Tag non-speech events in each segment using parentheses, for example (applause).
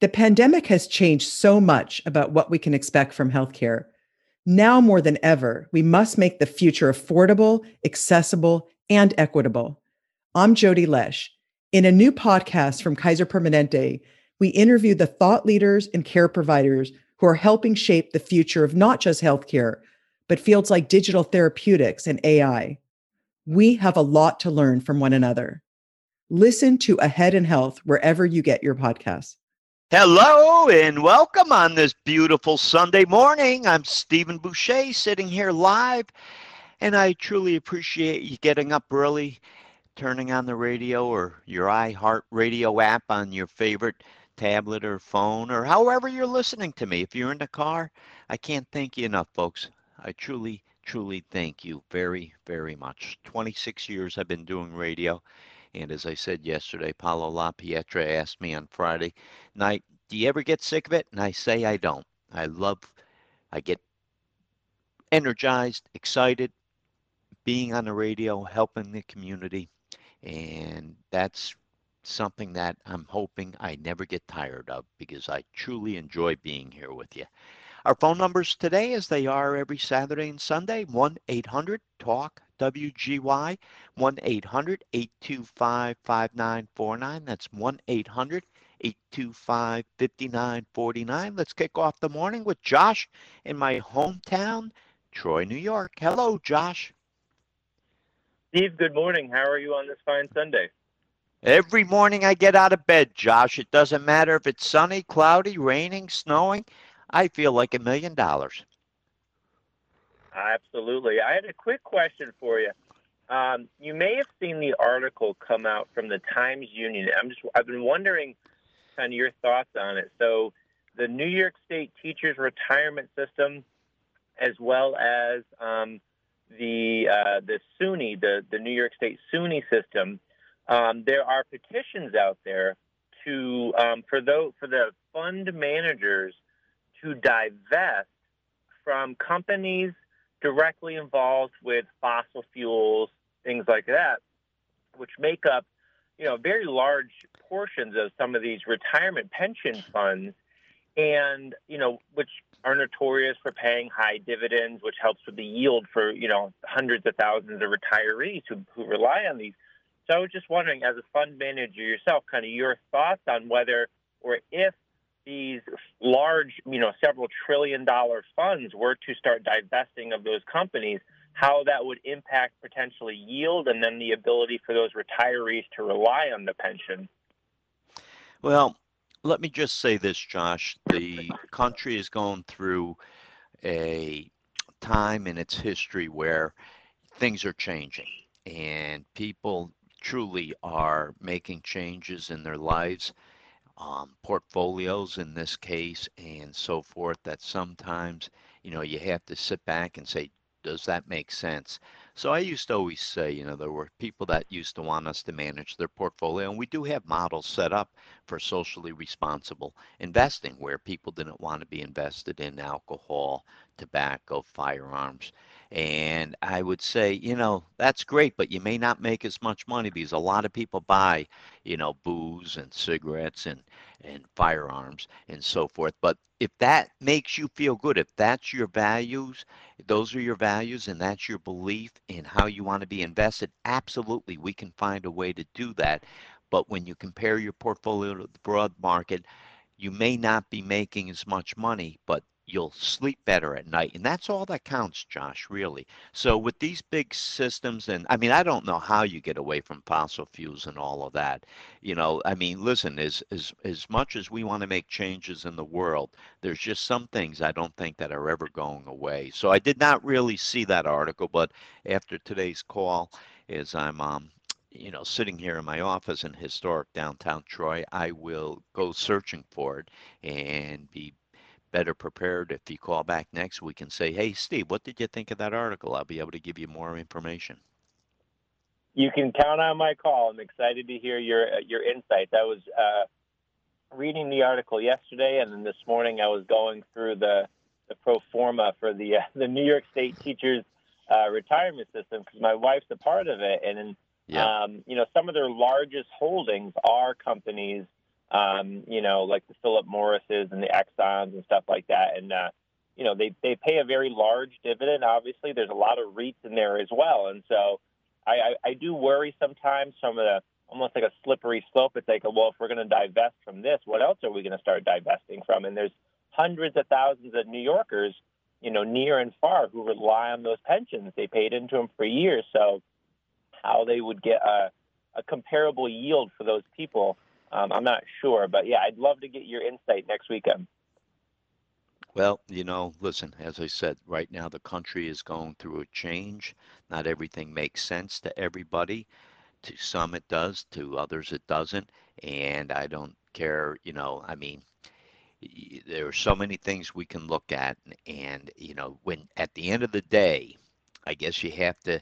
The pandemic has changed so much about what we can expect from healthcare. Now more than ever, we must make the future affordable, accessible, and equitable. I'm Jody Lesh. In a new podcast from Kaiser Permanente, we interview the thought leaders and care providers who are helping shape the future of not just healthcare, but fields like digital therapeutics and AI. We have a lot to learn from one another. Listen to Ahead in Health wherever you get your podcasts. Hello and welcome on this beautiful Sunday morning. I'm Stephen Boucher sitting here live, and I truly appreciate you getting up early, turning on the radio or your iHeart radio app on your favorite tablet or phone or however you're listening to me. If you're in the car, I can't thank you enough, folks. I truly, truly thank you very, very much. 26 years I've been doing radio. And as I said yesterday, Paulo LaPietra asked me on Friday night, Do you ever get sick of it? And I say I don't. I love, I get energized, excited, being on the radio, helping the community. And that's something that I'm hoping I never get tired of because I truly enjoy being here with you. Our phone numbers today, as they are every Saturday and Sunday, 1 800 TALK WGY, 1 800 825 5949. That's 1 800 825 5949. Let's kick off the morning with Josh in my hometown, Troy, New York. Hello, Josh. Steve, good morning. How are you on this fine Sunday? Every morning I get out of bed, Josh. It doesn't matter if it's sunny, cloudy, raining, snowing. I feel like a million dollars. Absolutely. I had a quick question for you. Um, you may have seen the article come out from the Times Union. I'm just I've been wondering kind of your thoughts on it. So the New York State teachers retirement system, as well as um, the uh, the SUNY, the the New York State SUNY system, um, there are petitions out there to um, for those for the fund managers to divest from companies directly involved with fossil fuels, things like that, which make up, you know, very large portions of some of these retirement pension funds, and you know, which are notorious for paying high dividends, which helps with the yield for you know hundreds of thousands of retirees who who rely on these. So I was just wondering, as a fund manager yourself, kind of your thoughts on whether or if these large, you know, several trillion dollar funds were to start divesting of those companies, how that would impact potentially yield and then the ability for those retirees to rely on the pension. Well, let me just say this, Josh. The country is going through a time in its history where things are changing and people truly are making changes in their lives um, portfolios in this case and so forth that sometimes you know you have to sit back and say does that make sense so i used to always say you know there were people that used to want us to manage their portfolio and we do have models set up for socially responsible investing where people didn't want to be invested in alcohol tobacco firearms and I would say, you know, that's great, but you may not make as much money because a lot of people buy, you know, booze and cigarettes and and firearms and so forth. But if that makes you feel good, if that's your values, those are your values and that's your belief in how you want to be invested, absolutely we can find a way to do that. But when you compare your portfolio to the broad market, you may not be making as much money, but you'll sleep better at night and that's all that counts josh really. So with these big systems and i mean i don't know how you get away from fossil fuels and all of that you know i mean listen as as as much as we want to make changes in the world there's just some things i don't think that are ever going away. So i did not really see that article but after today's call as i'm um you know, sitting here in my office in historic downtown Troy, I will go searching for it and be better prepared if you call back next we can say, hey, Steve, what did you think of that article? I'll be able to give you more information. You can count on my call. I'm excited to hear your uh, your insights. I was uh, reading the article yesterday, and then this morning I was going through the, the pro forma for the uh, the New York State teachers uh, retirement system because my wife's a part of it, and yeah. um, you know some of their largest holdings are companies um, you know, like the Philip Morrises and the Exxons and stuff like that. And, uh, you know, they, they pay a very large dividend. Obviously, there's a lot of REITs in there as well. And so I, I, I do worry sometimes some of the almost like a slippery slope. It's like, well, if we're going to divest from this, what else are we going to start divesting from? And there's hundreds of thousands of New Yorkers, you know, near and far who rely on those pensions. They paid into them for years. So how they would get a, a comparable yield for those people um, I'm not sure, but yeah, I'd love to get your insight next weekend. Well, you know, listen, as I said, right now the country is going through a change. Not everything makes sense to everybody. To some it does, to others it doesn't. And I don't care, you know, I mean, there are so many things we can look at. And, you know, when at the end of the day, I guess you have to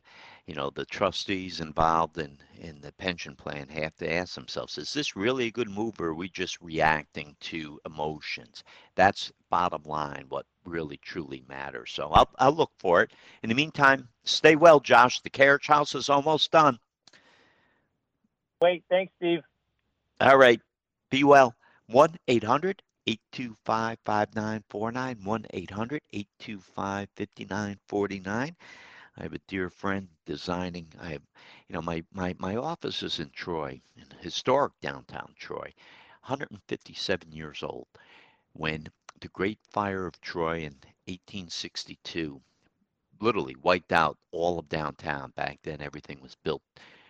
you know, the trustees involved in, in the pension plan have to ask themselves, is this really a good move or are we just reacting to emotions? That's bottom line, what really truly matters. So I'll, I'll look for it. In the meantime, stay well, Josh. The carriage house is almost done. Wait, thanks, Steve. All right. Be well. 1 800 825 5949. 1 800 825 5949. I have a dear friend designing. I have, you know, my my my office is in Troy, in historic downtown Troy, 157 years old. When the Great Fire of Troy in 1862 literally wiped out all of downtown. Back then, everything was built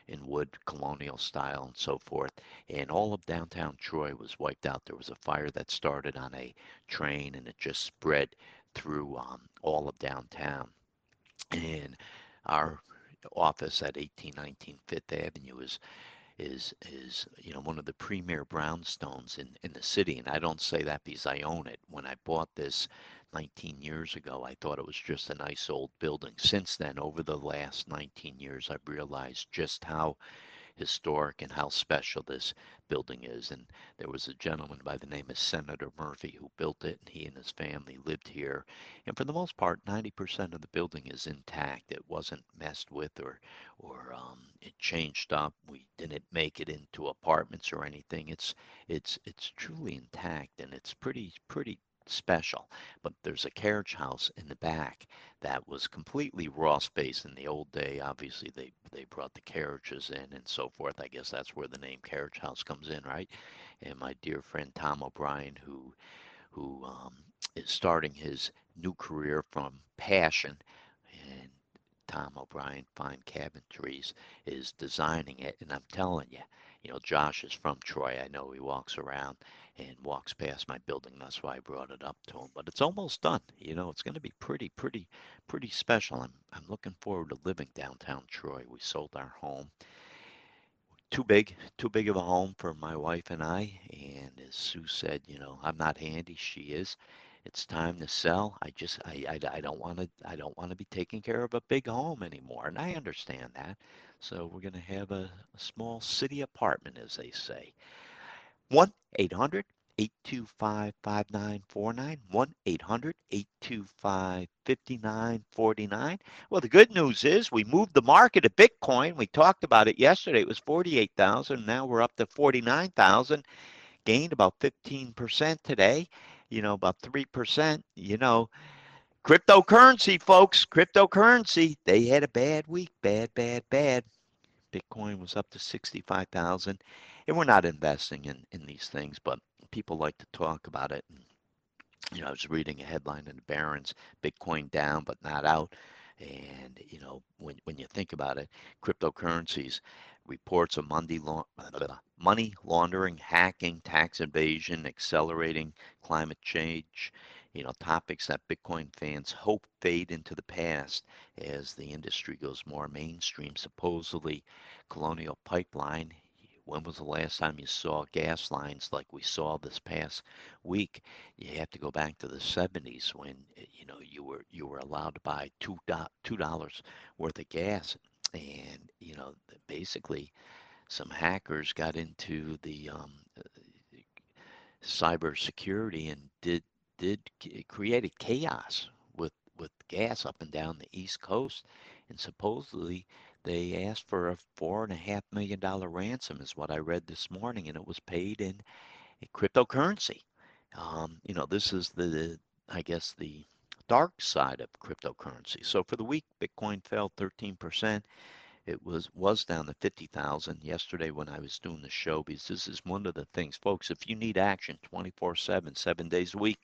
in wood, colonial style, and so forth. And all of downtown Troy was wiped out. There was a fire that started on a train and it just spread through um, all of downtown and our office at 1819 Fifth Avenue is is is you know one of the premier brownstones in in the city and I don't say that because I own it. When I bought this 19 years ago I thought it was just a nice old building. Since then over the last 19 years I've realized just how historic and how special this building is. And there was a gentleman by the name of Senator Murphy who built it, and he and his family lived here. And for the most part, 90% of the building is intact. It wasn't messed with or, or um, it changed up. We didn't make it into apartments or anything. It's, it's, it's truly intact, and it's pretty, pretty special. But there's a carriage house in the back that was completely raw space in the old day. Obviously, they they brought the carriages in and so forth. I guess that's where the name carriage house comes in, right? And my dear friend Tom O'Brien, who who um, is starting his new career from passion, and Tom O'Brien Fine Cabinetries is designing it. And I'm telling you, you know, Josh is from Troy. I know he walks around and walks past my building. That's why I brought it up to him. But it's almost done. You know, it's going to be pretty, pretty, pretty special. I'm, I'm looking forward to living downtown Troy. We sold our home. Too big, too big of a home for my wife and I. And as Sue said, you know, I'm not handy. She is. It's time to sell. I just, I, I, I don't want to, I don't want to be taking care of a big home anymore. And I understand that. So we're going to have a, a small city apartment, as they say. 1 800 825 5949. 1 800 825 5949. Well, the good news is we moved the market of Bitcoin. We talked about it yesterday. It was 48,000. Now we're up to 49,000. Gained about 15% today, you know, about 3%. You know, cryptocurrency, folks, cryptocurrency, they had a bad week. Bad, bad, bad. Bitcoin was up to 65,000 and we're not investing in, in these things, but people like to talk about it. You know, I was reading a headline in the Barron's, Bitcoin down but not out. And you know, when when you think about it, cryptocurrencies, reports of money, (sniffs) money laundering, hacking, tax evasion, accelerating climate change, you know, topics that Bitcoin fans hope fade into the past as the industry goes more mainstream. Supposedly, Colonial Pipeline when was the last time you saw gas lines like we saw this past week? You have to go back to the 70s when eh, you know you were you were allowed to buy two two dollars worth of gas, and you know basically some hackers got into the um, cybersecurity and did did created chaos with with gas up and down the east coast and supposedly they asked for a four and a half million dollar ransom, is what I read this morning, and it was paid in cryptocurrency. Um, you know, this is the, I guess, the dark side of cryptocurrency. So for the week, Bitcoin fell 13%. It was was down to 50,000 yesterday when I was doing the show because this is one of the things, folks. If you need action 24/7, seven days a week,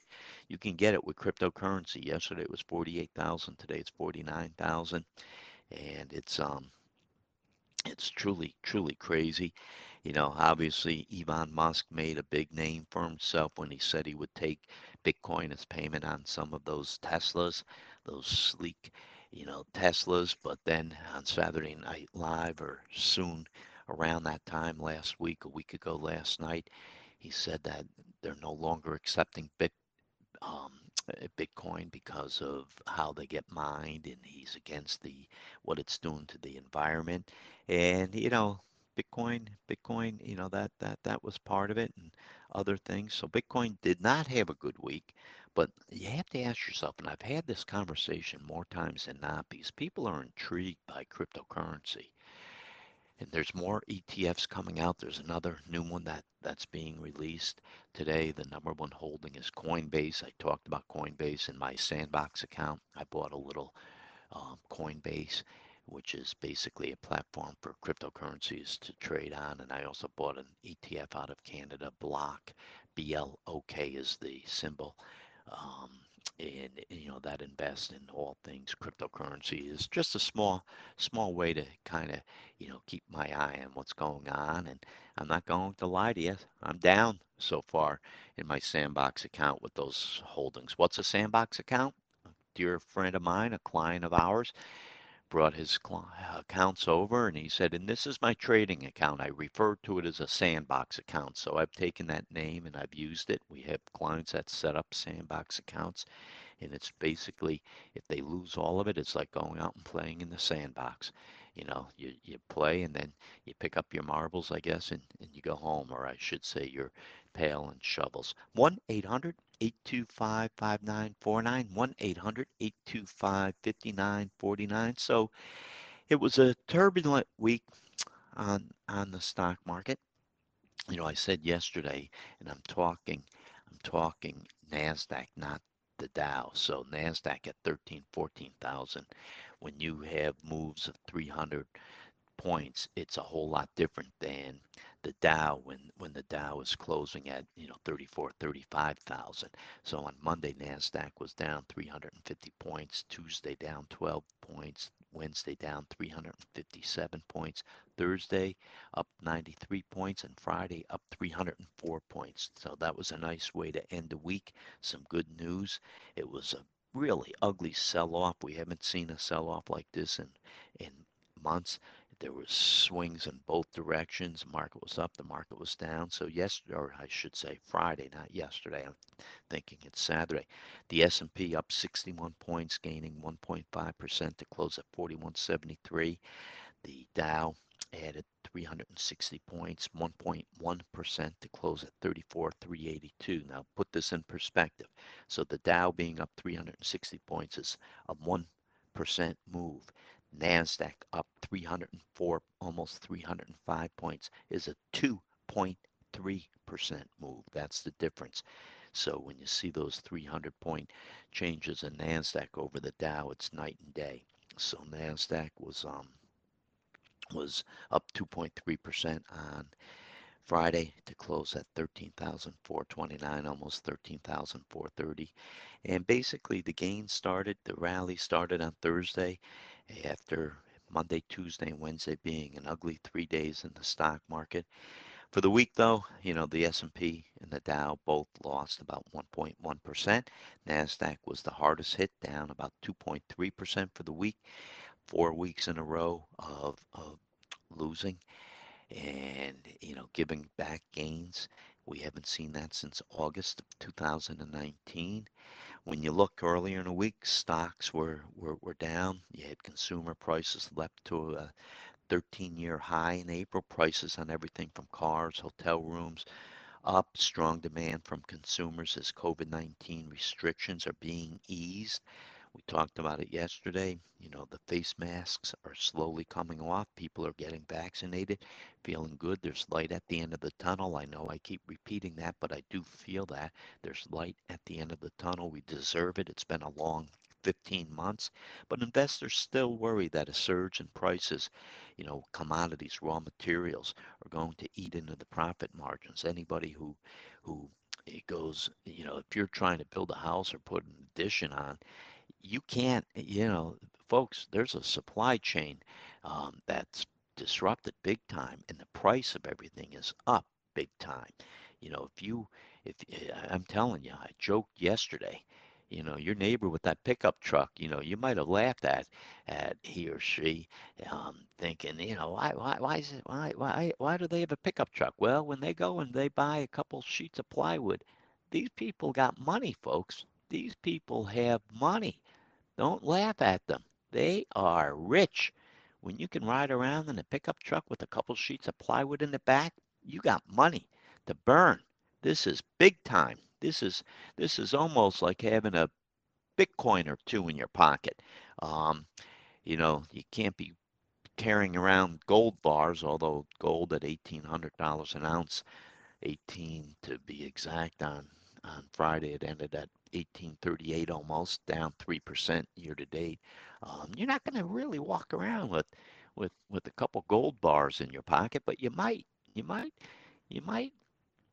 you can get it with cryptocurrency. Yesterday it was 48,000. Today it's 49,000, and it's um it's truly truly crazy. You know, obviously Elon Musk made a big name for himself when he said he would take Bitcoin as payment on some of those Teslas, those sleek you know, Teslas, but then on Saturday Night Live or soon around that time last week, a week ago last night, he said that they're no longer accepting Bit, um, Bitcoin because of how they get mined, and he's against the what it's doing to the environment. And you know, Bitcoin, Bitcoin, you know that that that was part of it, and other things. So Bitcoin did not have a good week. But you have to ask yourself, and I've had this conversation more times than not, because people are intrigued by cryptocurrency. And there's more ETFs coming out. There's another new one that, that's being released today. The number one holding is Coinbase. I talked about Coinbase in my Sandbox account. I bought a little um, Coinbase, which is basically a platform for cryptocurrencies to trade on. And I also bought an ETF out of Canada, Block. B L O K is the symbol um, and you know that invest in all things cryptocurrency is just a small small way to kind of you know keep my eye on what's going on and i'm not going to lie to you i'm down so far in my sandbox account with those holdings. What's a sandbox account? A dear friend of mine a client of ours brought his uh, accounts over and he said, and this is my trading account. I refer to it as a sandbox account. So I've taken that name and I've used it. We have clients that set up sandbox accounts. And it's basically, if they lose all of it, it's like going out and playing in the sandbox. You know, you, you play and then you pick up your marbles, I guess, and, and you go home, or I should say your pail and shovels. 1 800 825 5949. 1 800 825 5949. So it was a turbulent week on, on the stock market. You know, I said yesterday, and I'm talking, I'm talking NASDAQ, not the Dow. So NASDAQ at 13, 14,000. When you have moves of 300 points, it's a whole lot different than the Dow when when the Dow is closing at you know 34 35,000 so on Monday Nasdaq was down 350 points Tuesday down 12 points Wednesday down 357 points Thursday up 93 points and Friday up 304 points. So that was a nice way to end the week. Some good news it was a really ugly sell off we haven't seen a sell off like this in in months there was swings in both directions. The market was up, the market was down. So yesterday, or I should say Friday, not yesterday. I'm thinking it's Saturday. The S&P up 61 points, gaining 1.5% to close at 4173. The Dow added 360 points, 1.1% to close at 34,382. Now put this in perspective. So the Dow being up 360 points is a 1% move. NASDAQ up 304, almost 305 points, is a 2.3% move. That's the difference. So when you see those 300 point changes in NASDAQ over the Dow, it's night and day. So NASDAQ was um was up 2.3% on Friday to close at 13,429, almost 13,430. And basically the gain started, the rally started on Thursday after Monday, Tuesday, and Wednesday being an ugly three days in the stock market. For the week, though, you know, the S&P and the Dow both lost about 1.1%. NASDAQ was the hardest hit, down about 2.3% for the week. Four weeks in a row of, of losing and, you know, giving back gains. We haven't seen that since August of 2019. When you look earlier in the week, stocks were, were, were down. You had consumer prices leapt to a 13 year high in April. Prices on everything from cars, hotel rooms up. Strong demand from consumers as COVID 19 restrictions are being eased. We talked about it yesterday. You know, the face masks are slowly coming off. People are getting vaccinated, feeling good. There's light at the end of the tunnel. I know I keep repeating that, but I do feel that there's light at the end of the tunnel. We deserve it. It's been a long 15 months, but investors still worry that a surge in prices, you know, commodities, raw materials are going to eat into the profit margins. Anybody who who goes, you know, if you're trying to build a house or put an addition on, you can't, you know, folks, there's a supply chain um, that's disrupted big time, and the price of everything is up big time. You know, if you, if eh, I'm telling you, I joked yesterday. You know, your neighbor with that pickup truck. You know, you might have laughed at at he or she, um, thinking, you know, why, why, why is it, why, why, why do they have a pickup truck? Well, when they go and they buy a couple sheets of plywood, these people got money, folks. These people have money don't laugh at them. They are rich. When you can ride around in a pickup truck with a couple sheets of plywood in the back, you got money to burn. This is big time. This is this is almost like having a Bitcoin or two in your pocket. Um, you know, you can't be carrying around gold bars, although gold at $1,800 an ounce, 18 to be exact on on Friday. It ended at 1838 almost, down 3% year to date. Um, you're not going to really walk around with, with, with a couple gold bars in your pocket, but you might, you might, you might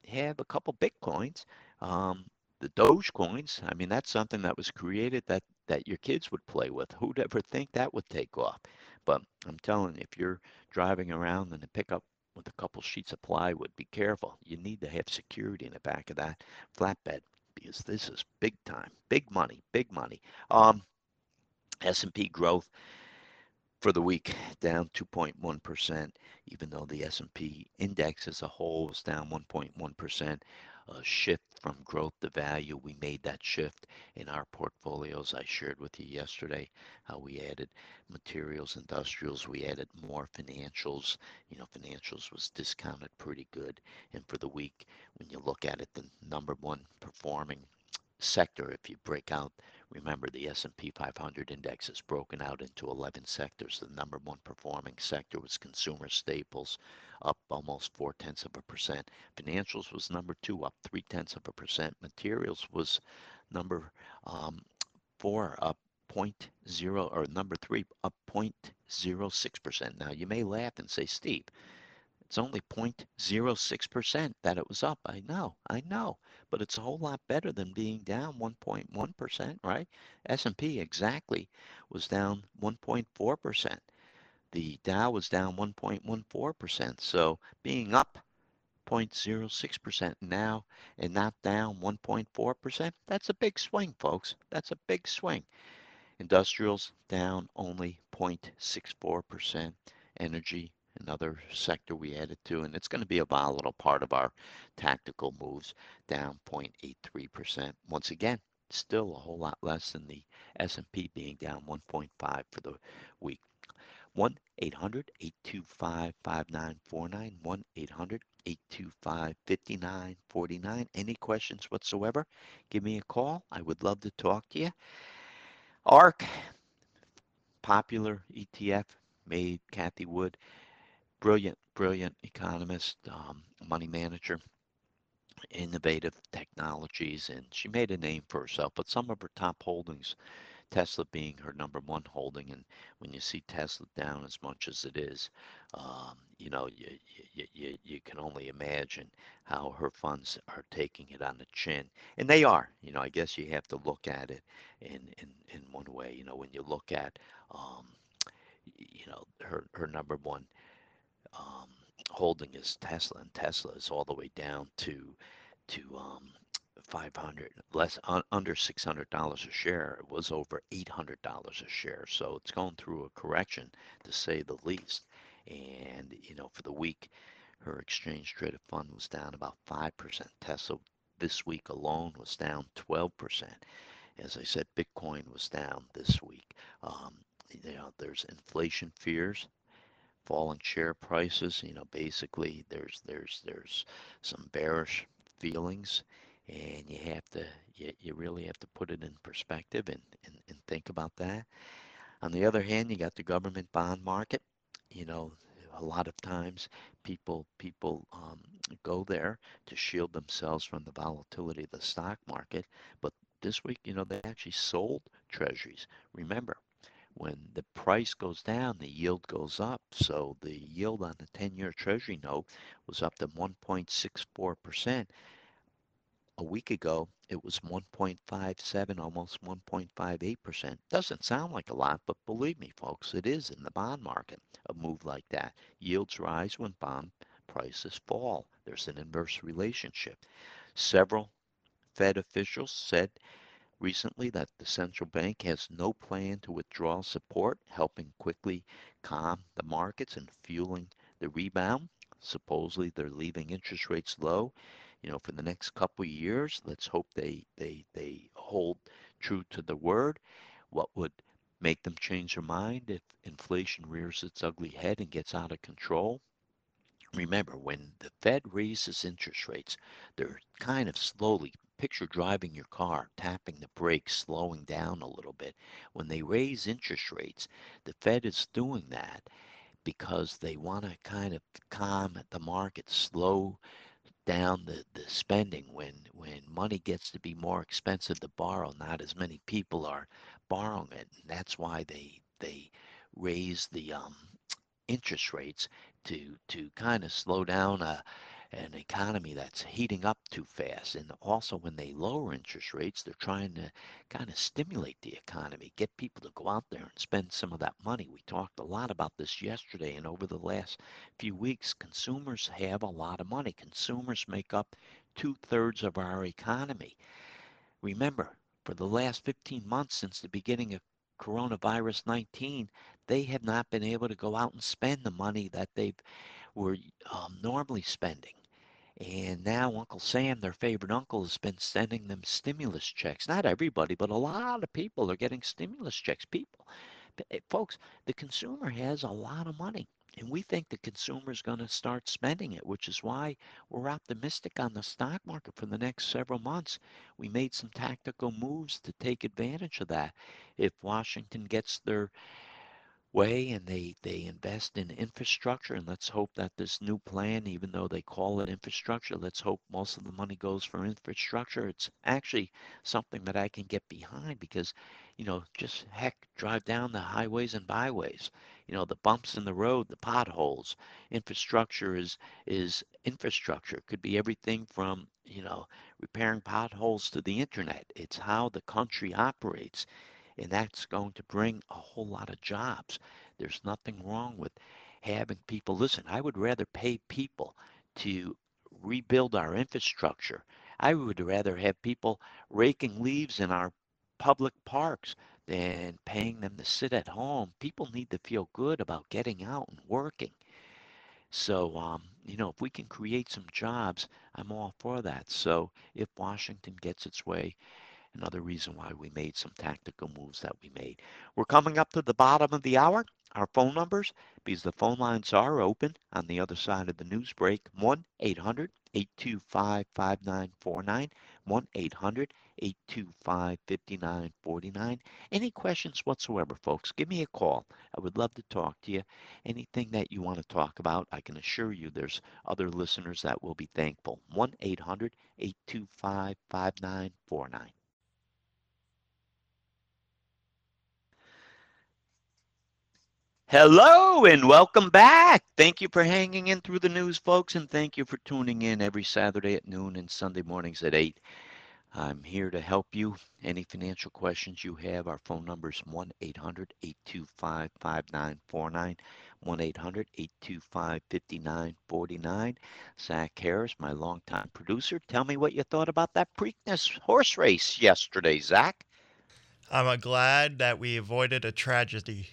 have a couple Bitcoins. Um, the Dogecoins, I mean, that's something that was created that, that your kids would play with. Who'd ever think that would take off? But I'm telling you, if you're driving around in a pickup with a couple sheets of plywood, be careful. You need to have security in the back of that flatbed because this is big time, big money, big money. Um, S&P growth for the week down 2.1%, even though the S&P index as a whole was down 1.1% a shift from growth to value. We made that shift in our portfolios. I shared with you yesterday how we added materials, industrials, we added more financials. You know, financials was discounted pretty good. And for the week, when you look at it, the number one performing sector, if you break out, remember the S&P 500 index is broken out into 11 sectors. The number one performing sector was consumer staples, up almost four tenths of a percent. Financials was number two, up three tenths of a percent. Materials was number um, four, up 0.0 or number three, up point zero six percent. Now you may laugh and say, Steve, it's only 0.06% that it was up. I know, I know, but it's a whole lot better than being down 1.1%, right? S&P exactly was down 1.4%. The Dow was down 1.14%. So being up 0.06% now and not down 1.4%, that's a big swing, folks. That's a big swing. Industrials down only 0.64%. Energy another sector we added to, and it's going to be a volatile part of our tactical moves, down 0.83%. Once again, still a whole lot less than the S&P being down 1.5 for the week. 1-800-825-5949, 1-800-825-5949. Any questions whatsoever, give me a call. I would love to talk to you. ARK, popular ETF, made Cathie Wood brilliant, brilliant economist, um, money manager, innovative technologies, and she made a name for herself. But some of her top holdings, Tesla being her number one holding, and when you see Tesla down as much as it is, um, you know, you, you, you, you can only imagine how her funds are taking it on the chin. And they are, you know, I guess you have to look at it in, in, in one way. You know, when you look at, um, you know, her, her number one um, holding is Tesla, and Tesla is all the way down to to um, 500 less un, under 600 dollars a share. It was over 800 dollars a share, so it's going through a correction to say the least. And you know, for the week, her exchange traded fund was down about five percent. Tesla this week alone was down 12 percent. As I said, Bitcoin was down this week. Um, you know, there's inflation fears falling share prices. You know, basically there's there's there's some bearish feelings and you have to you, you really have to put it in perspective and, and, and think about that. On the other hand, you got the government bond market. You know, a lot of times people people um, go there to shield themselves from the volatility of the stock market. But this week, you know, they actually sold treasuries. Remember, when the price goes down, the yield goes up. So the yield on the 10 year Treasury note was up to 1.64%. A week ago, it was 1.57, almost 1.58%. Doesn't sound like a lot, but believe me, folks, it is in the bond market. A move like that. Yields rise when bond prices fall. There's an inverse relationship. Several Fed officials said recently that the central bank has no plan to withdraw support, helping quickly calm the markets and fueling the rebound. Supposedly, they're leaving interest rates low. You know, for the next couple of years, let's hope they they they hold true to the word. What would make them change their mind if inflation rears its ugly head and gets out of control? Remember, when the Fed raises interest rates, they're kind of slowly picture driving your car, tapping the brakes, slowing down a little bit. When they raise interest rates, the Fed is doing that because they want to kind of calm the market, slow down the, the spending when when money gets to be more expensive to borrow not as many people are borrowing it and that's why they they raise the um, interest rates to to kind of slow down a an economy that's heating up too fast. And also, when they lower interest rates, they're trying to kind of stimulate the economy, get people to go out there and spend some of that money. We talked a lot about this yesterday and over the last few weeks. Consumers have a lot of money, consumers make up two thirds of our economy. Remember, for the last 15 months since the beginning of coronavirus 19, they have not been able to go out and spend the money that they were um, normally spending. And now Uncle Sam, their favorite uncle, has been sending them stimulus checks. Not everybody, but a lot of people are getting stimulus checks. People, eh, folks, the consumer has a lot of money. And we think the consumer is going to start spending it, which is why we're optimistic on the stock market for the next several months. We made some tactical moves to take advantage of that. If Washington gets their way and they they invest in infrastructure and let's hope that this new plan even though they call it infrastructure let's hope most of the money goes for infrastructure. It's actually something that i can get behind because you know just heck drive down the highways and byways you know the bumps in the road the potholes. Infrastructure is is infrastructure. It could be everything from you know repairing potholes to the internet. It's how the country operates and that's going to bring a whole lot of jobs. There's nothing wrong with having people listen. I would rather pay people to rebuild our infrastructure. I would rather have people raking leaves in our public parks than paying them to sit at home. People need to feel good about getting out and working. So, um, you know, if we can create some jobs, I'm all for that. So, if Washington gets its way, Another reason why we made some tactical moves that we made. We're coming up to the bottom of the hour. Our phone numbers, because the phone lines are open on the other side of the news break 1 800 825 5949. 1 800 825 5949. Any questions whatsoever, folks, give me a call. I would love to talk to you. Anything that you want to talk about, I can assure you there's other listeners that will be thankful. 1 800 825 5949. Hello and welcome back. Thank you for hanging in through the news, folks, and thank you for tuning in every Saturday at noon and Sunday mornings at 8. I'm here to help you. Any financial questions you have, our phone number is 1 800 825 5949. 1 800 825 5949. Zach Harris, my longtime producer. Tell me what you thought about that Preakness horse race yesterday, Zach. I'm uh, glad that we avoided a tragedy.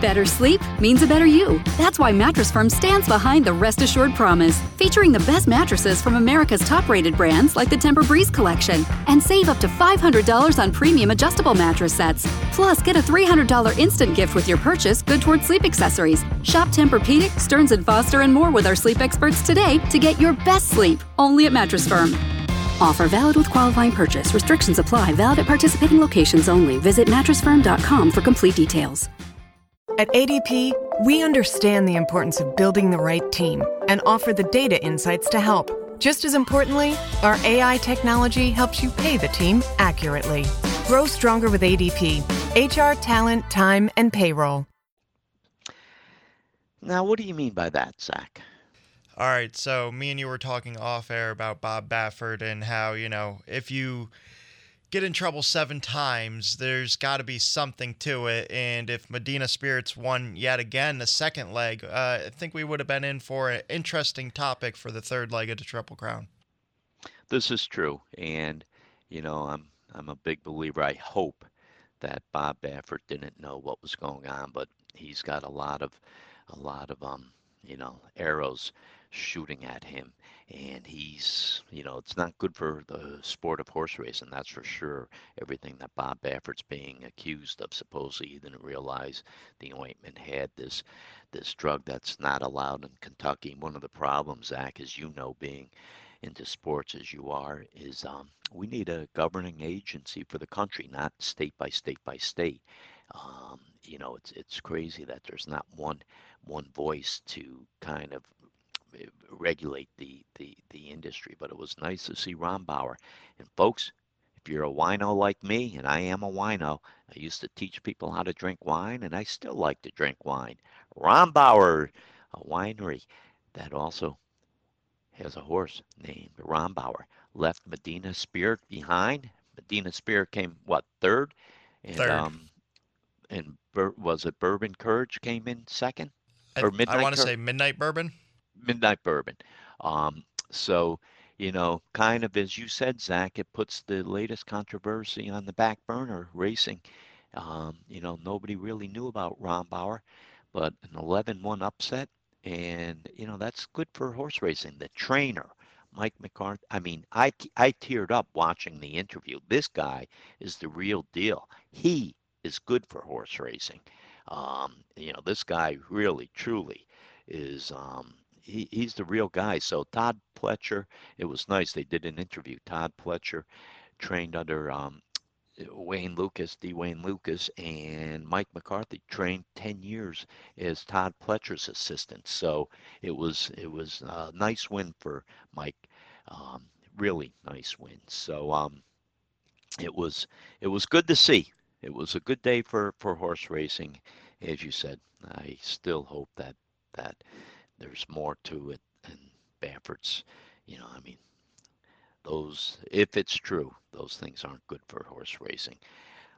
Better sleep means a better you. That's why Mattress Firm stands behind the Rest Assured Promise, featuring the best mattresses from America's top rated brands like the Tempur-Breeze collection. And save up to $500 on premium adjustable mattress sets. Plus, get a $300 instant gift with your purchase, good towards sleep accessories. Shop Tempur-Pedic, Stearns & Foster, and more with our sleep experts today to get your best sleep only at Mattress Firm. Offer valid with qualifying purchase. Restrictions apply. Valid at participating locations only. Visit mattressfirm.com for complete details. At ADP, we understand the importance of building the right team and offer the data insights to help. Just as importantly, our AI technology helps you pay the team accurately. Grow stronger with ADP HR, talent, time, and payroll. Now, what do you mean by that, Zach? All right, so me and you were talking off air about Bob Baffert and how, you know, if you get in trouble seven times, there's got to be something to it. And if Medina Spirits won yet again the second leg, uh, I think we would have been in for an interesting topic for the third leg of the Triple Crown. This is true, and you know, I'm I'm a big believer. I hope that Bob Baffert didn't know what was going on, but he's got a lot of a lot of um, you know, arrows shooting at him and he's you know it's not good for the sport of horse racing that's for sure. Everything that bob baffert's being accused of supposedly he didn't realize the ointment had this this drug that's not allowed in kentucky. One of the problems zach as you know being into sports as you are is um, we need a governing agency for the country not state by state by state. Um, you know it's it's crazy that there's not one one voice to kind of regulate the, the, the industry. But it was nice to see Rombauer. And folks, if you're a wino like me, and I am a wino, I used to teach people how to drink wine, and I still like to drink wine. Rombauer, a winery that also has a horse named Rombauer, left Medina Spirit behind. Medina Spirit came what third, and third. um, and was it Bourbon Courage came in second? I, or midnight. I want to say midnight bourbon. Midnight bourbon. Um, so you know, kind of as you said, Zach, it puts the latest controversy on the back burner. Racing. Um, you know, nobody really knew about Rombauer, but an 11-1 upset, and you know that's good for horse racing. The trainer. Mike McCarthy. I mean, I I teared up watching the interview. This guy is the real deal. He is good for horse racing. Um, you know, this guy really, truly is. Um, he, he's the real guy. So Todd Pletcher, it was nice. They did an interview. Todd Pletcher trained under um, Wayne Lukas, D. Wayne Lukas, and Mike McCarthy trained 10 years as Todd Pletcher's assistant. So it was it was a nice win for Mike. Um, really nice win. So um, it was it was good to see it was a good day for, for horse racing, as you said. I still hope that that there's more to it than Baffert's. You know, I mean, those if it's true, those things aren't good for horse racing.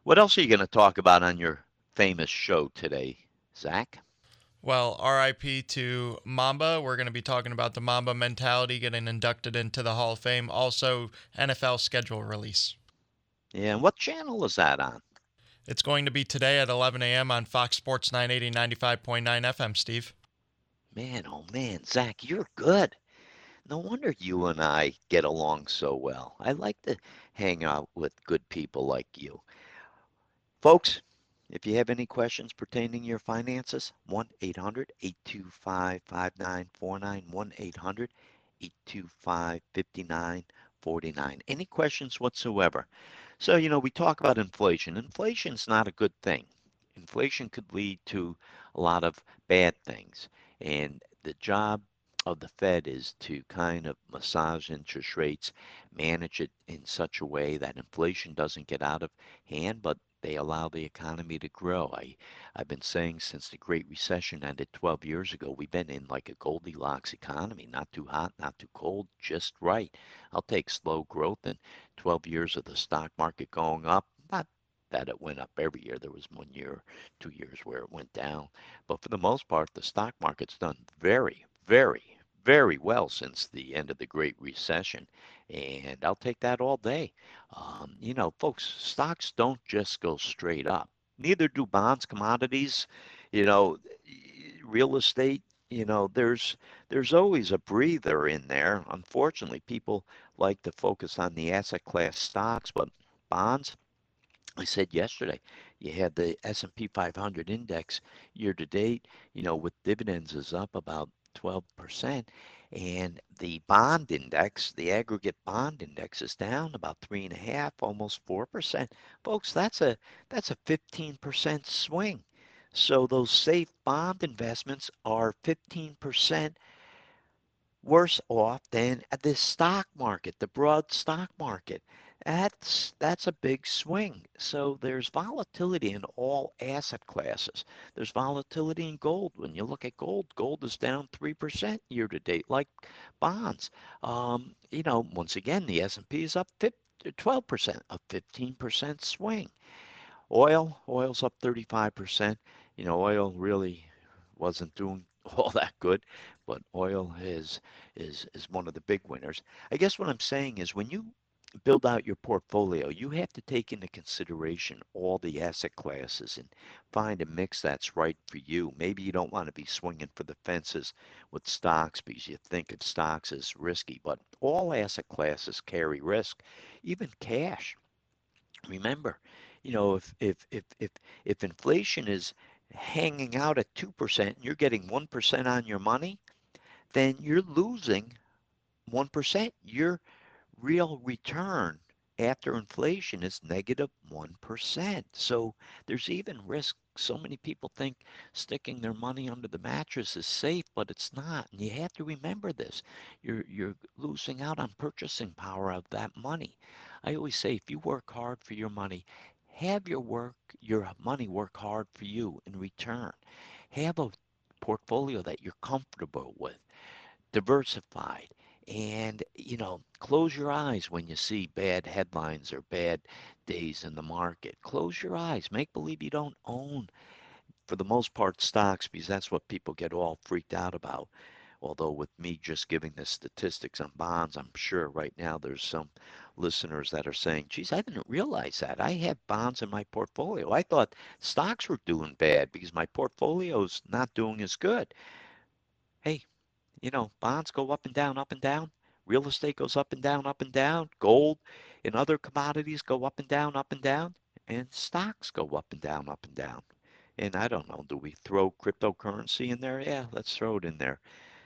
What else are you going to talk about on your famous show today, Zach? Well, RIP to Mamba. We're going to be talking about the Mamba mentality getting inducted into the Hall of Fame. Also, NFL schedule release. Yeah, and what channel is that on? It's going to be today at 11 a.m. on Fox Sports 980 95.9 FM, Steve. Man, oh man, Zach, you're good. No wonder you and I get along so well. I like to hang out with good people like you. Folks, if you have any questions pertaining to your finances, 1 800 825 5949. 1 800 825 5949. Any questions whatsoever? So, you know, we talk about inflation. Inflation is not a good thing. Inflation could lead to a lot of bad things. And the job of the Fed is to kind of massage interest rates, manage it in such a way that inflation doesn't get out of hand, but they allow the economy to grow. I, I've been saying since the Great Recession ended 12 years ago, we've been in like a Goldilocks economy, not too hot, not too cold, just right. I'll take slow growth and 12 years of the stock market going up. That it went up every year. There was one year, two years where it went down. But for the most part, the stock market's done very, very, very well since the end of the Great Recession. And I'll take that all day. Um, you know, folks, stocks don't just go straight up. Neither do bonds, commodities, you know, real estate. You know, there's there's always a breather in there. Unfortunately, people like to focus on the asset class stocks, but bonds, I said yesterday, you had the S&P 500 index year to date, you know, with dividends is up about 12%. And the bond index, the aggregate bond index is down about three and a half, almost four percent. Folks, that's a that's a 15% swing. So those safe bond investments are 15% worse off than the stock market, the broad stock market. That's that's a big swing. So there's volatility in all asset classes. There's volatility in gold. When you look at gold, gold is down three percent year to date, like bonds. Um, you know, once again, the S&P is up 12 percent, a 15 percent swing. Oil, oil's up 35 percent. You know, oil really wasn't doing (laughs) all that good, but oil is is is one of the big winners. I guess what I'm saying is when you build out your portfolio, you have to take into consideration all the asset classes and find a mix that's right for you. Maybe you don't want to be swinging for the fences with stocks because you think of stocks as risky, but all asset classes carry risk, even cash. Remember, you know, if if if if if inflation is hanging out at 2% and you're getting 1% on your money, then you're losing 1%. Your real return after inflation is negative 1. So there's even risk. So many people think sticking their money under the mattress is safe, but it's not. And you have to remember this. You're you're losing out on purchasing power of that money. I always say if you work hard for your money, have your work your money work hard for you in return. Have a portfolio that you're comfortable with, diversified and, you know, close your eyes when you see bad headlines or bad days in the market. Close your eyes. Make believe you don't own, for the most part, stocks because that's what people get all freaked out about. Although, with me just giving the statistics on bonds, I'm sure right now there's some listeners that are saying, geez, I didn't realize that. I have bonds in my portfolio. I thought stocks were doing bad because my portfolio's not doing as good. You know, bonds go up and down, up and down. Real estate goes up and down, up and down. Gold and other commodities go up and down, up and down. And stocks go up and down, up and down. And I don't know, do we throw cryptocurrency in there? Yeah, let's throw it in there.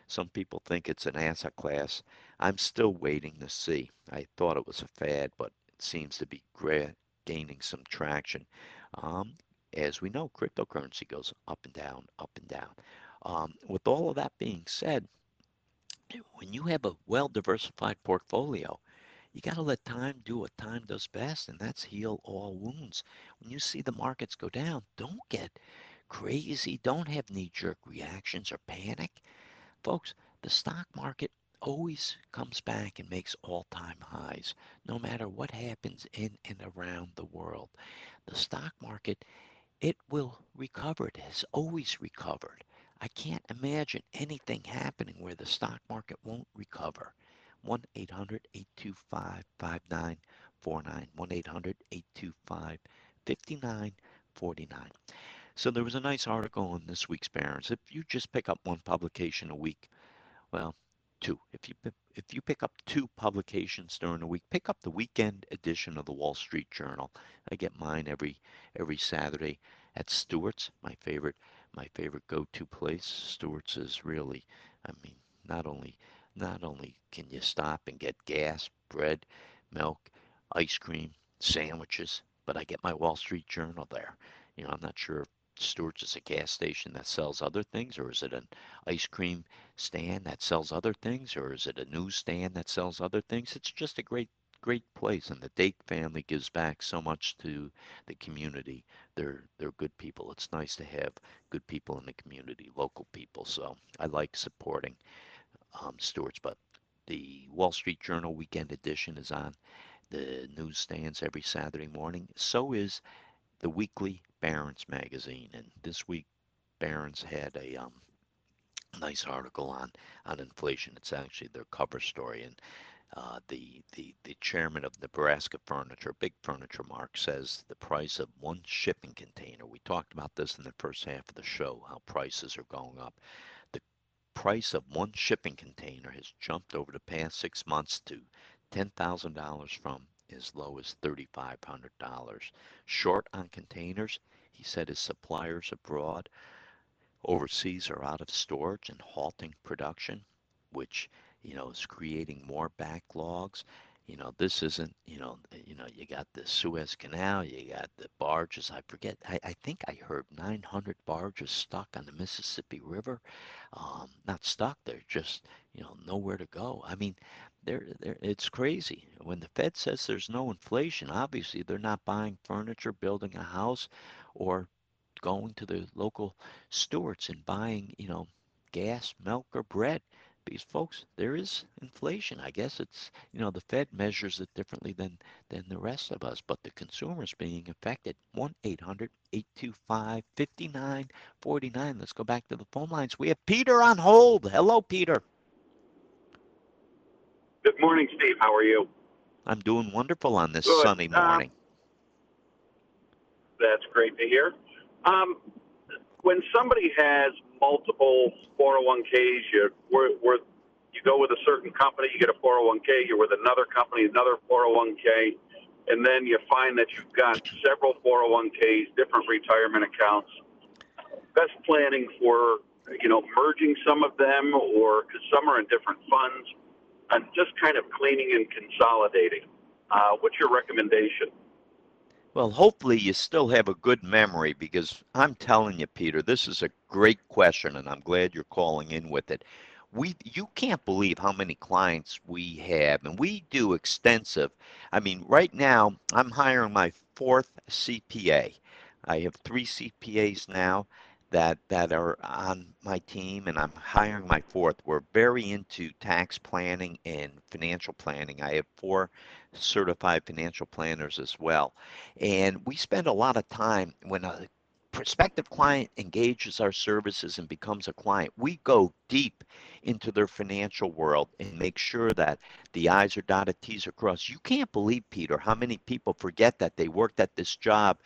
Some people think it's an asset class. I'm still waiting to see. I thought it was a fad, but it seems to be gaining some traction. Um, as we know, cryptocurrency goes up and down, up and down. Um, with all of that being said, when you have a well diversified portfolio, you got to let time do what time does best, and that's heal all wounds. When you see the markets go down, don't get crazy. Don't have knee jerk reactions or panic. Folks, the stock market always comes back and makes all time highs, no matter what happens in and around the world. The stock market, it will recover. It has always recovered. I can't imagine anything happening where the stock market won't recover. 1 800 825 5949. 1 800 825 5949. So there was a nice article in this week's Barron's. If you just pick up one publication a week, well, two. If you if you pick up two publications during the week, pick up the weekend edition of the Wall Street Journal. I get mine every every Saturday at Stewart's, my favorite my favorite go-to place. Stewart's is really, I mean, not only not only can you stop and get gas, bread, milk, ice cream, sandwiches, but I get my Wall Street Journal there. You know, I'm not sure if Stewart's is a gas station that sells other things, or is it an ice cream stand that sells other things, or is it a newsstand that sells other things? It's just a great great place, and the Dake family gives back so much to the community. They're they're good people. It's nice to have good people in the community, local people. So I like supporting um, Stewart's. But the Wall Street Journal Weekend Edition is on the newsstands every Saturday morning. So is the weekly Barron's magazine, and this week Barron's had a um, nice article on on inflation. It's actually their cover story, and uh, the, the, the chairman of Nebraska Furniture, Big Furniture Mark, says the price of one shipping container, we talked about this in the first half of the show, how prices are going up. The price of one shipping container has jumped over the past six months to $10,000 from as low as $3,500. Short on containers, he said his suppliers abroad overseas are out of storage and halting production which you know is creating more backlogs. You know, this isn't, you know, you know, you got the Suez Canal, you got the barges. I forget, I, I think I heard 900 barges stuck on the Mississippi River. Um, not stuck, they're just, you know, nowhere to go. I mean, they're, they're, it's crazy. When the Fed says there's no inflation, obviously they're not buying furniture, building a house, or going to the local Stewart's and buying, you know, gas, milk, or bread. Because folks, there is inflation. I guess it's you know the Fed measures it differently than than the rest of us, but the consumer's being affected. 1-800-825-5949. Let's go back to the phone lines. We have Peter on hold. Hello, Peter. Good morning, Steve. How are you? I'm doing wonderful on this Good. sunny Um, morning. That's great to hear. Um, when somebody has multiple 401ks, you where, where you go with a certain company, you get a 401k. You're with another company, another 401k, and then you find that you've got several 401ks, different retirement accounts. Best planning for you know merging some of them, or because some are in different funds, and just kind of cleaning and consolidating. Uh, what's your recommendation? Well, hopefully you still have a good memory because I'm telling you, Peter, this is a great question, and I'm glad you're calling in with it. We, you can't believe how many clients we have, and we do extensive. I mean, right now I'm hiring my fourth CPA. I have three CPAs now that that are on my team, and I'm hiring my fourth. We're very into tax planning and financial planning. I have four certified financial planners as well. And we spend a lot of time when a prospective client engages our services and becomes a client, we go deep into their financial world and make sure that the I's are dotted, T's are crossed. You can't believe, Peter, how many people forget that they worked at this job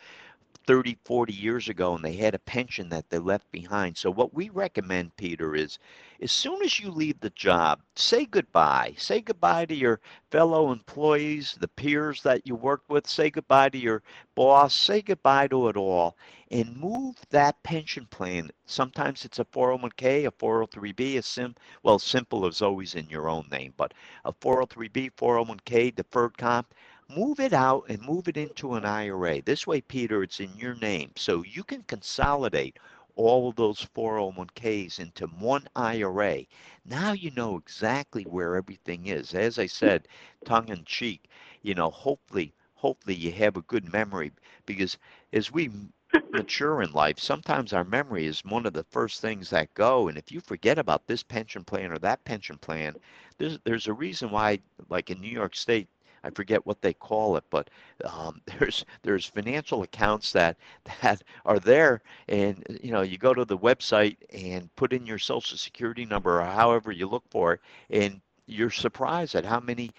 30, 40 years ago and they had a pension that they left behind. So what we recommend, Peter, is as soon as you leave the job, say goodbye. Say goodbye to your fellow employees, the peers that you worked with. Say goodbye to your boss. Say goodbye to it all and move that pension plan. Sometimes it's a 401k, a 403b, a sim well, simple is always in your own name, but a 403b, 401k, deferred comp move it out and move it into an IRA. This way, Peter, it's in your name. So you can consolidate all of those 401ks into one IRA. Now you know exactly where everything is. As I said, tongue in cheek, you know, hopefully, hopefully you have a good memory because as we mature in life, sometimes our memory is one of the first things that go. And if you forget about this pension plan or that pension plan, there's there's a reason why, like in New York State, I forget what they call it, but um, (laughs) there's there's financial accounts that (laughs) that are there, and you know you go to the website and put in your social security number or however you look for it, and you're surprised at how many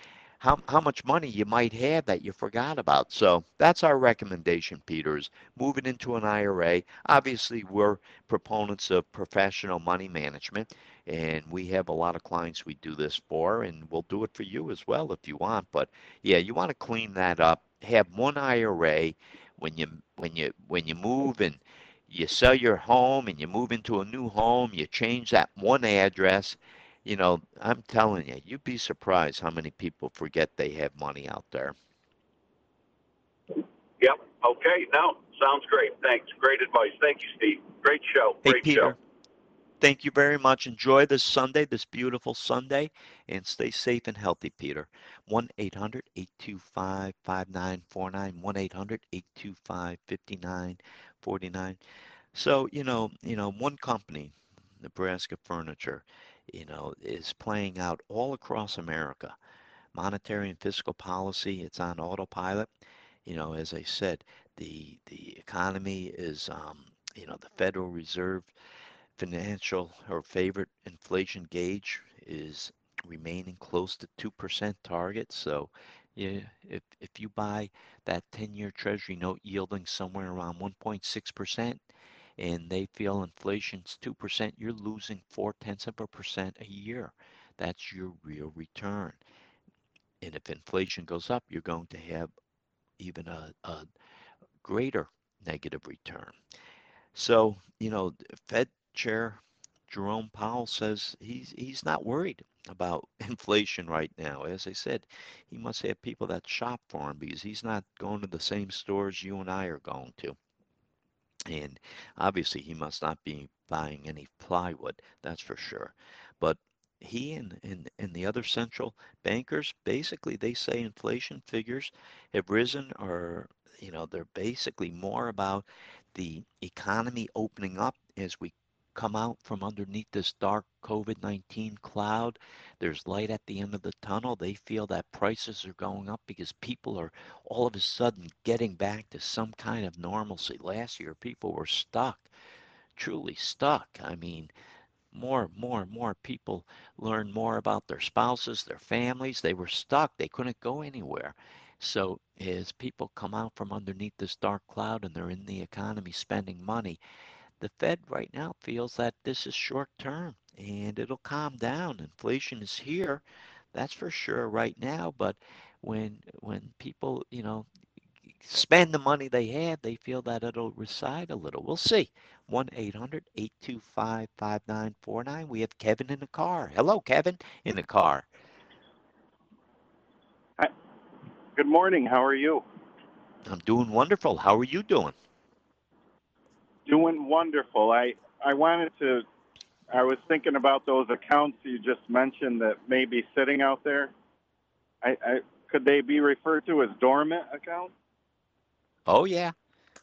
how, how much money you might have that you forgot about. So that's our recommendation, Peters. Move it into an IRA. Obviously, we're proponents of professional money management, and we have a lot of clients we do this for, and we'll do it for you as well if you want. But yeah, you want to clean that up. Have one IRA when you when you when you move and you sell your home and you move into a new home, you change that one address you know, I'm telling you, you'd be surprised how many people forget they have money out there. Yep. Okay. No, sounds great. Thanks. Great advice. Thank you, Steve. Great show. Hey, Great Peter. show. Thank you very much. Enjoy this Sunday, this beautiful Sunday, and stay safe and healthy, Peter. 1 800 825 5949. 1 800 825 5949. So, you know, you know, one company, Nebraska Furniture, you know, is playing out all across America. Monetary and fiscal policy, it's on autopilot. You know, as I said, the the economy is, um, you know, the Federal Reserve financial or favorite inflation gauge is remaining close to 2% target. So, yeah, if if you buy that 10-year Treasury note yielding somewhere around 1.6%, and they feel inflation's 2%, you're losing four tenths of a percent a year. That's your real return. And if inflation goes up, you're going to have even a, a greater negative return. So, you know, Fed Chair Jerome Powell says he's he's not worried about (laughs) inflation right now. As I said, he must have people that shop for him because he's not going to the same stores you and I are going to. And obviously, he must not be buying any plywood, that's for sure. But he and, and, and the other central bankers, basically, they say inflation figures have risen or, you know, they're basically more about the economy opening up as we come out from underneath this dark COVID 19 cloud. There's light at the end of the tunnel. They feel that prices are going up because people are all of a sudden getting back to some kind of normalcy. Last year, people were stuck, truly stuck. I mean, more and more and more people learn more about their spouses, their families. They were stuck, they couldn't go anywhere. So, as people come out from underneath this dark cloud and they're in the economy spending money, the Fed right now feels that this is short term and it'll calm down. Inflation is here, that's for sure right now. But when when people, you know, spend the money they have, they feel that it'll recede a little. We'll see. 1 800 825 5949. We have Kevin in the car. Hello, Kevin, in the car. Hi. Good morning. How are you? I'm doing wonderful. How are you doing? Doing wonderful. I I wanted to. I was thinking about those accounts you just mentioned that may be sitting out there. I, I could they be referred to as dormant accounts? Oh yeah,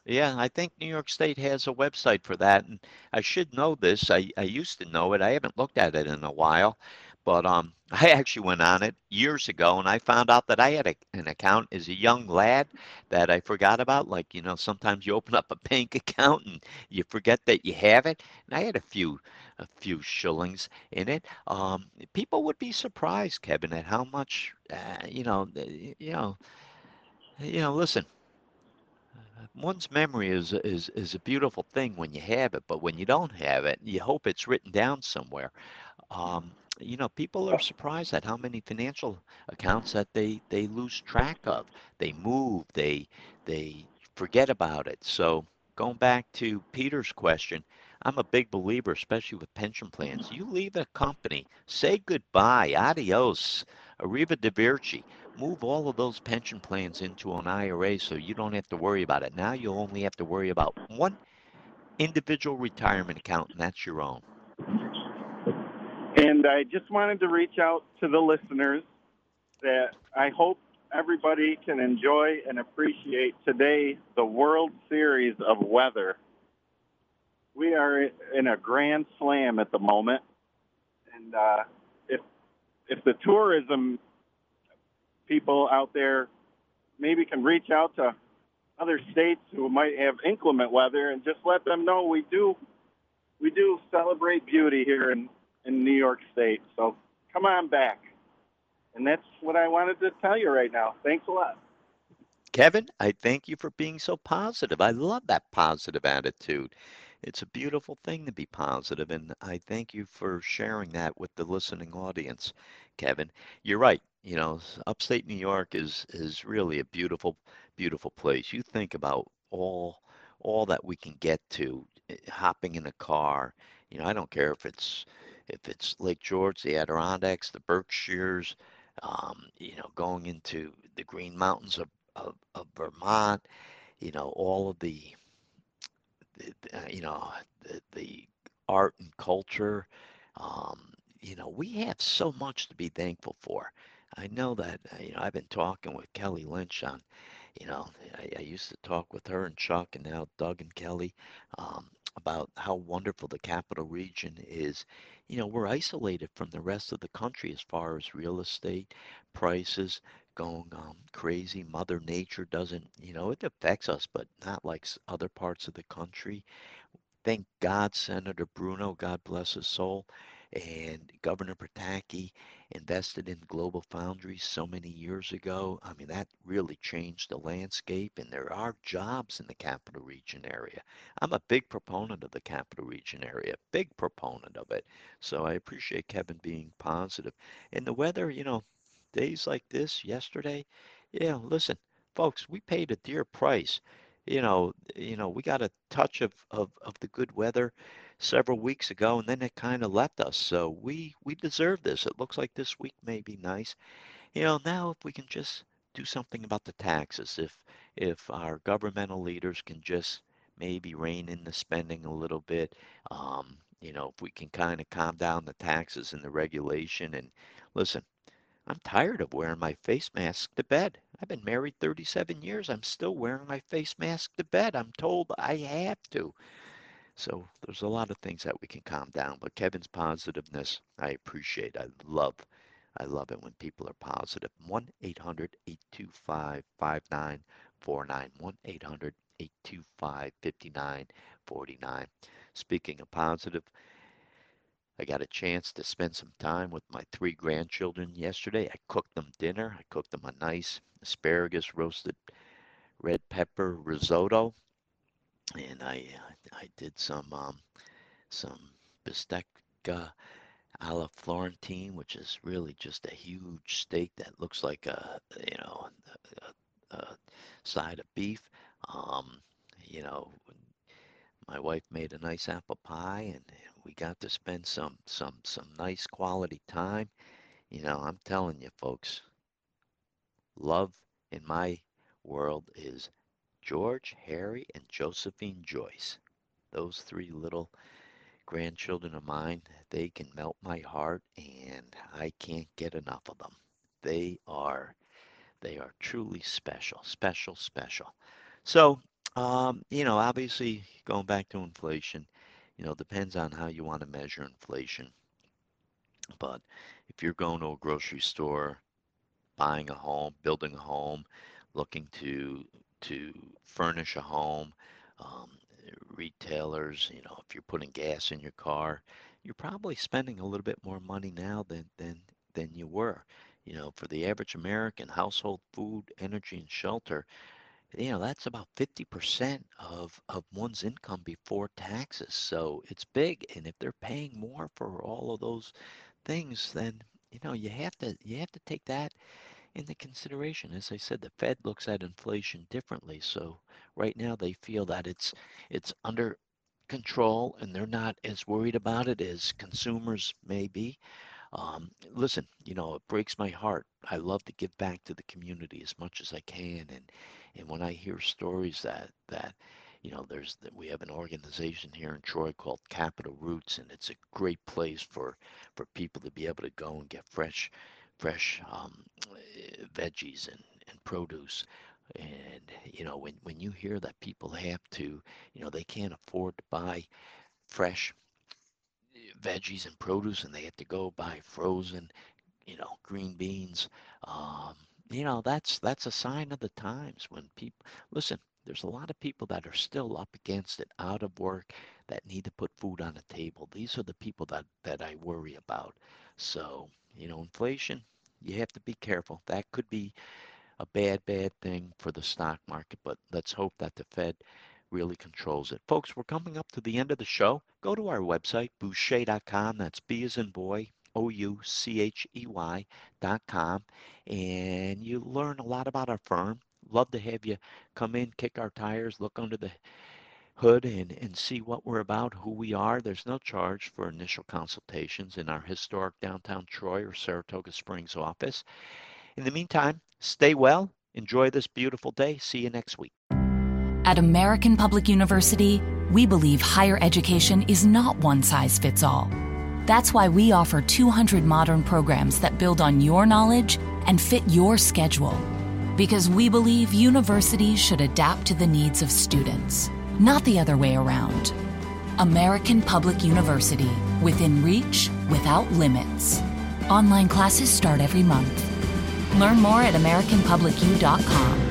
yeah. I think New York State has a website for that, and I should know this. I I used to know it. I haven't looked at it in a while, but um, I actually went on it years ago, and I found out that I had a, an account as a young lad that I forgot about. Like you know, sometimes you open up a bank (laughs) account and you forget that you have it. And I had a few, a few shillings in it. Um, people would be surprised, Kevin, at how much, uh, you know, you know, you know. Listen, one's memory is is is a beautiful thing when you have it, but when you don't have it, you hope it's written down somewhere. Um, you know, people are oh. surprised at how many financial accounts that they they lose track of. They move, they they forget about it. So going back to Peter's question, I'm a big believer, especially with pension plans. You leave a company, say goodbye, adios, arriva arrivederci. Move all of those pension plans into an IRA so you don't have to worry about it. Now you only have to worry about one individual retirement account, and that's your own. And I just wanted to reach out to the listeners that I hope everybody can enjoy and appreciate today the World Series of weather. We are in a grand slam at the moment, and uh, if if the tourism people out there maybe can reach out to other states who might have inclement weather and just let them know we do we do celebrate beauty here in in New York State. So come on back. And that's what I wanted to tell you right now. Thanks a lot. Kevin, I thank you for being so positive. I love that positive attitude. It's a beautiful thing to be positive, and I thank you for sharing that with the listening audience, Kevin. You're right. You know, upstate New York is is really a beautiful, beautiful place. You think about all all that we can get to, eh, hopping in a car. You know, I don't care if it's if it's Lake George, the Adirondacks, the Berkshires, um, you know, going into the Green Mountains of, of, of Vermont, you know, all of the, the uh, you know, the, the, art and culture. Um, you know, we have so much to be thankful for. I know that, uh, you know, I've been talking with Kelly Lynch on, you know, I, I used to talk with her and Chuck and now Doug and Kelly um, about how wonderful the capital region is you know, we're isolated from the rest of the country as far as real estate prices going um, crazy. Mother Nature doesn't, you know, it affects us, but not like other parts of the country. Thank God, Senator Bruno, God bless his soul, and Governor Pataki invested in Global Foundries so many years ago. I mean, that really changed the landscape, and there are jobs in the capital region area. I'm a big proponent of the capital region area, big proponent of it. So I appreciate Kevin being positive. And the weather, you know, days like this, yesterday, yeah, listen, folks, we paid a dear price you know, you know, we got a touch of, of, of the good weather several weeks ago, and then it kind of left us. So we we deserve this. It looks like this week may be nice. You know, now if we can just do something about the taxes, if if our governmental leaders can just maybe rein in the spending a little bit, um, you know, if we can kind of calm down the taxes and the regulation. And listen, I'm tired of wearing my face mask to bed. I've been married 37 years. I'm still wearing my face mask to bed. I'm told I have to. So there's a lot of things that we can calm down. But Kevin's positiveness, I appreciate. I love, I love it when people are positive. 1 800 825 5949. 1 800 825 5949. Speaking of positive, I got a chance to spend some time with my three grandchildren yesterday. I cooked them dinner. I cooked them a nice asparagus roasted red pepper risotto, and I I did some um, some bistecca a la Florentine, which is really just a huge steak that looks like a you know a, a side of beef. Um, you know, my wife made a nice apple pie, and we got to spend some some some nice quality time. You know, I'm telling you, folks, love in my world is George, Harry, and Josephine Joyce. Those three little grandchildren of mine, they can melt my heart, and I can't get enough of them. They are they are truly special, special, special. So um, you know, obviously going back to inflation, you know, depends on how you want to measure inflation. But if you're going to a grocery store, buying a home, building a home, looking to to furnish a home, um, retailers, you know, if you're putting gas in your car, you're probably spending a little bit more money now than than than you were. You know, for the average American, household food, energy, and shelter you know that's about 50% of of one's income before taxes so it's big and if they're paying more for all of those things then you know you have to you have to take that into consideration as i said the fed looks at inflation differently. So right now they feel that it's it's under control and they're not as worried about it as consumers may be. Um, listen, you know, it breaks my heart. I love to give back to the community as much as I can, and and when I hear stories that that you know, there's that we have an organization here in Troy called Capital Roots, and it's a great place for for people to be able to go and get fresh fresh um, veggies and and produce. And you know, when when you hear that people have to, you know, they can't afford to buy fresh veggies and produce and they have to go buy frozen, you know, green beans. Um, you know, that's that's a sign of the times when people listen, there's a lot of people that are still up against it, out of work, that need to put food on the table. These are the people that that I worry about. So, you know, inflation, you have to be careful. That could be a bad, bad thing for the stock market, but let's hope that the Fed really controls it. Folks, we're coming up to the end of the show. Go to our website, bouchey.com. That's B as in boy, O U C H E Y.com. And you learn a lot about our firm. Love to have you come in, kick our tires, look under the hood and, and see what we're about, who we are. There's no charge for initial consultations in our historic downtown Troy or Saratoga Springs office. In the meantime, stay well, enjoy this beautiful day. See you next week. At American Public University, we believe higher education is not one size fits all. That's why we offer 200 modern programs that build on your knowledge and fit your schedule. Because we believe universities should adapt to the needs of students, not the other way around. American Public University, within reach, without limits. Online classes start every month. Learn more at AmericanPublicU.com.